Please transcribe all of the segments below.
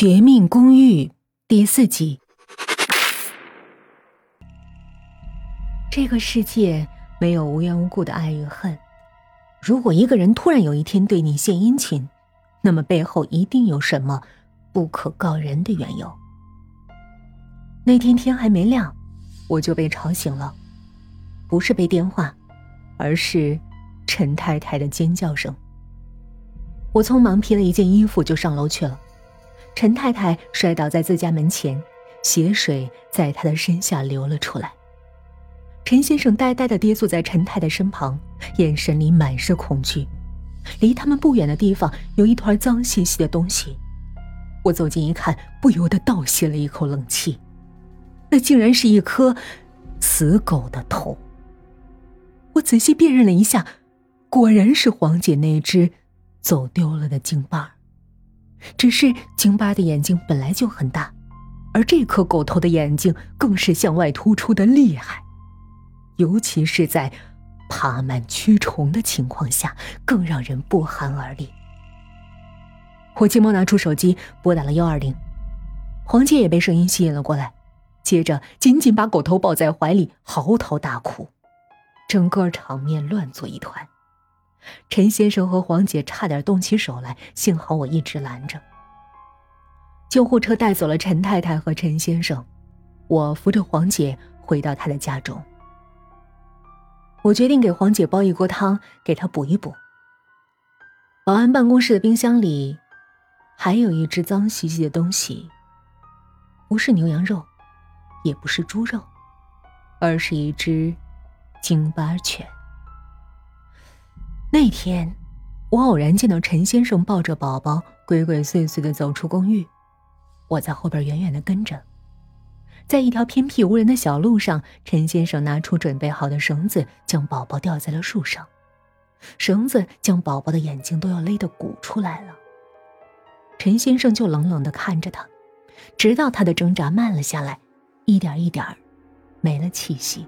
绝命公寓》第四集。这个世界没有无缘无故的爱与恨。如果一个人突然有一天对你献殷勤，那么背后一定有什么不可告人的缘由。那天天还没亮，我就被吵醒了，不是被电话，而是陈太太的尖叫声。我匆忙披了一件衣服就上楼去了。陈太太摔倒在自家门前，血水在她的身下流了出来。陈先生呆呆的跌坐在陈太太身旁，眼神里满是恐惧。离他们不远的地方有一团脏兮兮的东西，我走近一看，不由得倒吸了一口冷气。那竟然是一颗死狗的头。我仔细辨认了一下，果然是黄姐那只走丢了的京巴。只是京巴的眼睛本来就很大，而这颗狗头的眼睛更是向外突出的厉害，尤其是在爬满蛆虫的情况下，更让人不寒而栗。我急忙拿出手机拨打了幺二零，黄杰也被声音吸引了过来，接着紧紧把狗头抱在怀里，嚎啕大哭，整个场面乱作一团。陈先生和黄姐差点动起手来，幸好我一直拦着。救护车带走了陈太太和陈先生，我扶着黄姐回到她的家中。我决定给黄姐煲一锅汤，给她补一补。保安办公室的冰箱里，还有一只脏兮兮的东西，不是牛羊肉，也不是猪肉，而是一只京巴犬。那天，我偶然见到陈先生抱着宝宝，鬼鬼祟祟的走出公寓。我在后边远远的跟着，在一条偏僻无人的小路上，陈先生拿出准备好的绳子，将宝宝吊在了树上。绳子将宝宝的眼睛都要勒得鼓出来了。陈先生就冷冷的看着他，直到他的挣扎慢了下来，一点一点没了气息。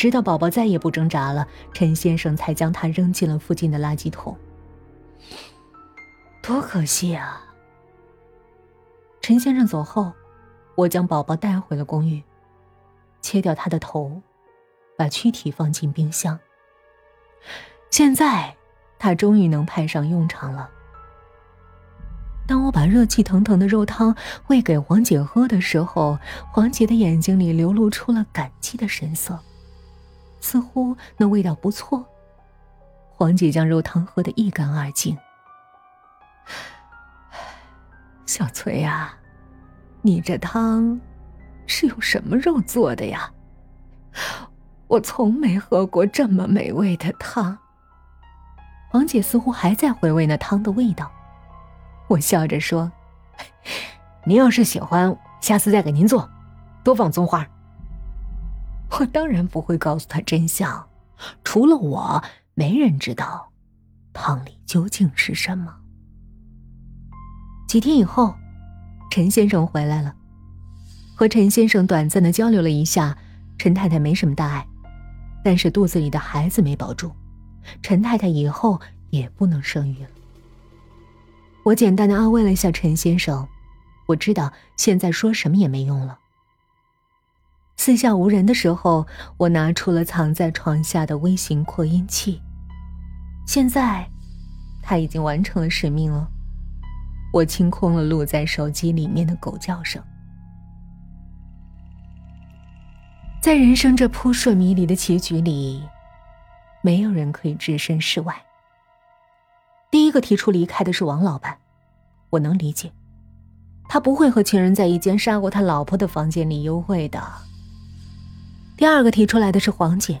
直到宝宝再也不挣扎了，陈先生才将他扔进了附近的垃圾桶。多可惜啊！陈先生走后，我将宝宝带回了公寓，切掉他的头，把躯体放进冰箱。现在，他终于能派上用场了。当我把热气腾腾的肉汤喂给黄姐喝的时候，黄姐的眼睛里流露出了感激的神色。似乎那味道不错。黄姐将肉汤喝得一干二净。小崔呀，你这汤是用什么肉做的呀？我从没喝过这么美味的汤。黄姐似乎还在回味那汤的味道。我笑着说：“ 您要是喜欢，下次再给您做，多放葱花。”我当然不会告诉他真相，除了我，没人知道汤里究竟是什么。几天以后，陈先生回来了，和陈先生短暂的交流了一下，陈太太没什么大碍，但是肚子里的孩子没保住，陈太太以后也不能生育了。我简单的安慰了一下陈先生，我知道现在说什么也没用了。四下无人的时候，我拿出了藏在床下的微型扩音器。现在，他已经完成了使命了。我清空了录在手机里面的狗叫声。在人生这扑朔迷离的棋局里，没有人可以置身事外。第一个提出离开的是王老板，我能理解，他不会和情人在一间杀过他老婆的房间里幽会的。第二个提出来的是黄姐，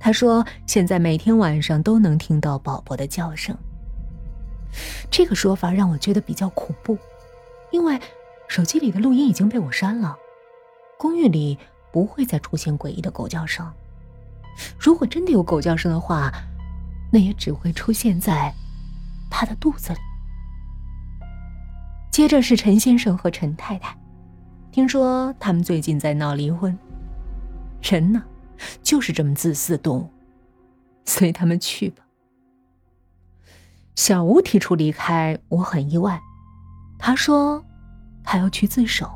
她说现在每天晚上都能听到宝宝的叫声。这个说法让我觉得比较恐怖，因为手机里的录音已经被我删了，公寓里不会再出现诡异的狗叫声。如果真的有狗叫声的话，那也只会出现在他的肚子里。接着是陈先生和陈太太，听说他们最近在闹离婚。人呢，就是这么自私动物，随他们去吧。小吴提出离开，我很意外，他说他要去自首，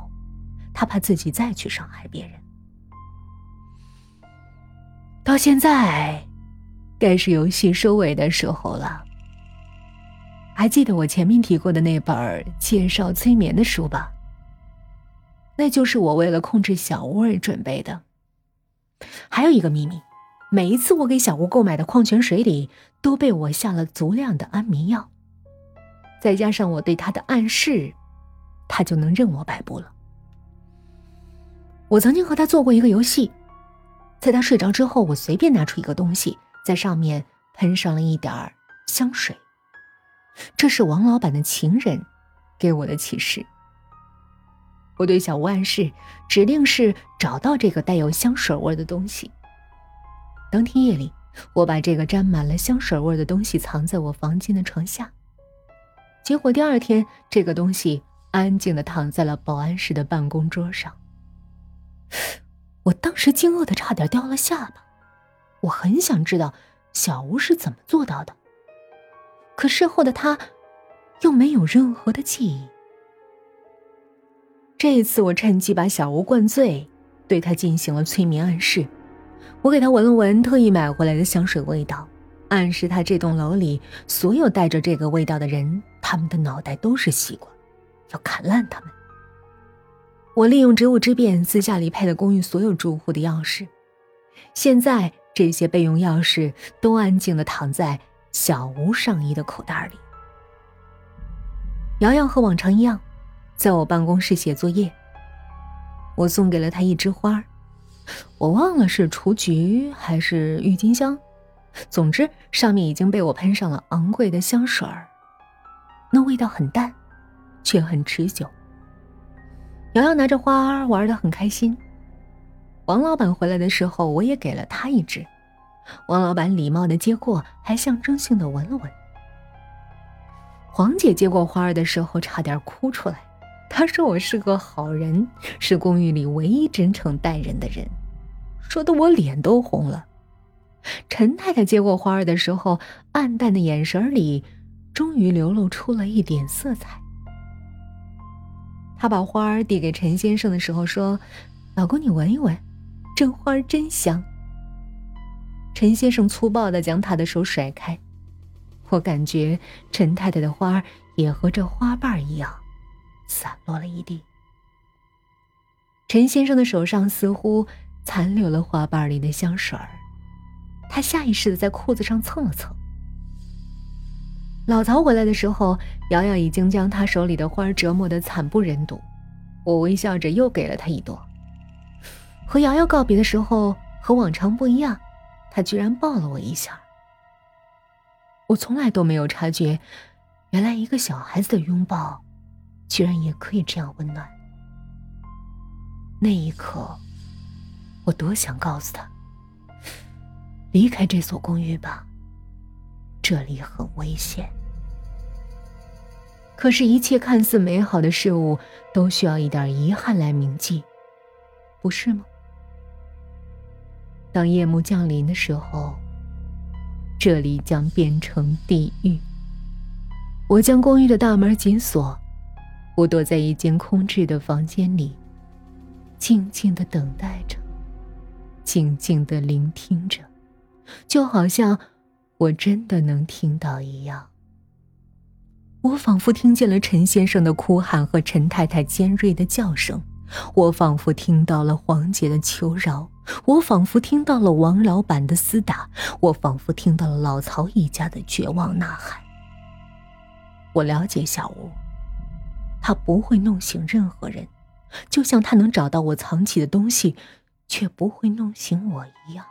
他怕自己再去伤害别人。到现在，该是游戏收尾的时候了。还记得我前面提过的那本介绍催眠的书吧？那就是我为了控制小吴而准备的。还有一个秘密，每一次我给小吴购买的矿泉水里都被我下了足量的安眠药，再加上我对他的暗示，他就能任我摆布了。我曾经和他做过一个游戏，在他睡着之后，我随便拿出一个东西，在上面喷上了一点儿香水。这是王老板的情人给我的启示。我对小吴暗示，指定是找到这个带有香水味的东西。当天夜里，我把这个沾满了香水味的东西藏在我房间的床下。结果第二天，这个东西安静的躺在了保安室的办公桌上。我当时惊愕的差点掉了下巴。我很想知道小吴是怎么做到的。可事后的他，又没有任何的记忆。这一次，我趁机把小吴灌醉，对他进行了催眠暗示。我给他闻了闻特意买回来的香水味道，暗示他这栋楼里所有带着这个味道的人，他们的脑袋都是西瓜，要砍烂他们。我利用职务之便，私下里配了公寓所有住户的钥匙。现在，这些备用钥匙都安静的躺在。小吴上衣的口袋里，瑶瑶和往常一样，在我办公室写作业。我送给了他一枝花，我忘了是雏菊还是郁金香，总之上面已经被我喷上了昂贵的香水儿，那味道很淡，却很持久。瑶瑶拿着花玩的很开心。王老板回来的时候，我也给了他一支。王老板礼貌的接过，还象征性的闻了闻。黄姐接过花儿的时候，差点哭出来。他说我是个好人，是公寓里唯一真诚待人的人，说的我脸都红了。陈太太接过花儿的时候，暗淡的眼神里，终于流露出了一点色彩。她把花儿递给陈先生的时候说：“老公，你闻一闻，这花儿真香。”陈先生粗暴的将他的手甩开，我感觉陈太太的花也和这花瓣一样，散落了一地。陈先生的手上似乎残留了花瓣里的香水儿，他下意识的在裤子上蹭了蹭。老曹回来的时候，瑶瑶已经将他手里的花折磨得惨不忍睹，我微笑着又给了他一朵。和瑶瑶告别的时候，和往常不一样。他居然抱了我一下，我从来都没有察觉，原来一个小孩子的拥抱，居然也可以这样温暖。那一刻，我多想告诉他，离开这所公寓吧，这里很危险。可是，一切看似美好的事物，都需要一点遗憾来铭记，不是吗？当夜幕降临的时候，这里将变成地狱。我将公寓的大门紧锁，我躲在一间空置的房间里，静静的等待着，静静的聆听着，就好像我真的能听到一样。我仿佛听见了陈先生的哭喊和陈太太尖锐的叫声。我仿佛听到了黄姐的求饶，我仿佛听到了王老板的厮打，我仿佛听到了老曹一家的绝望呐喊。我了解小吴，他不会弄醒任何人，就像他能找到我藏起的东西，却不会弄醒我一样。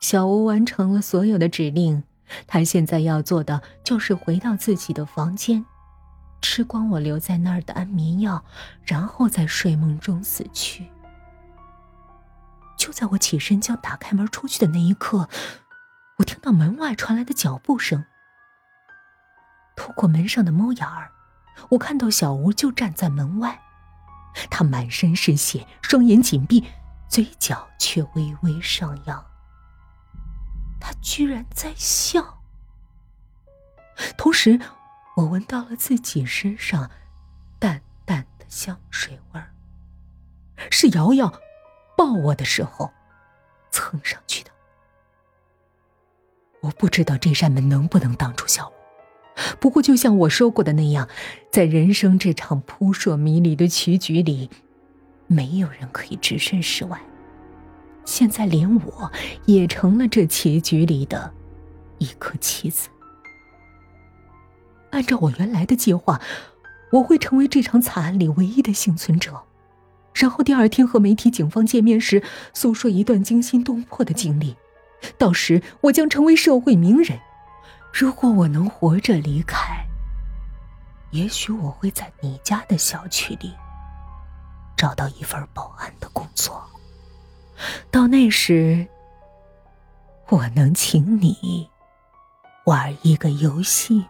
小吴完成了所有的指令，他现在要做的就是回到自己的房间。吃光我留在那儿的安眠药，然后在睡梦中死去。就在我起身将打开门出去的那一刻，我听到门外传来的脚步声。透过门上的猫眼儿，我看到小吴就站在门外，他满身是血，双眼紧闭，嘴角却微微上扬。他居然在笑，同时。我闻到了自己身上淡淡的香水味儿，是瑶瑶抱我的时候蹭上去的。我不知道这扇门能不能挡住小吴，不过就像我说过的那样，在人生这场扑朔迷离的棋局里，没有人可以置身事外。现在连我也成了这棋局里的一颗棋子。按照我原来的计划，我会成为这场惨案里唯一的幸存者，然后第二天和媒体、警方见面时诉说一段惊心动魄的经历。到时我将成为社会名人。如果我能活着离开，也许我会在你家的小区里找到一份保安的工作。到那时，我能请你玩一个游戏。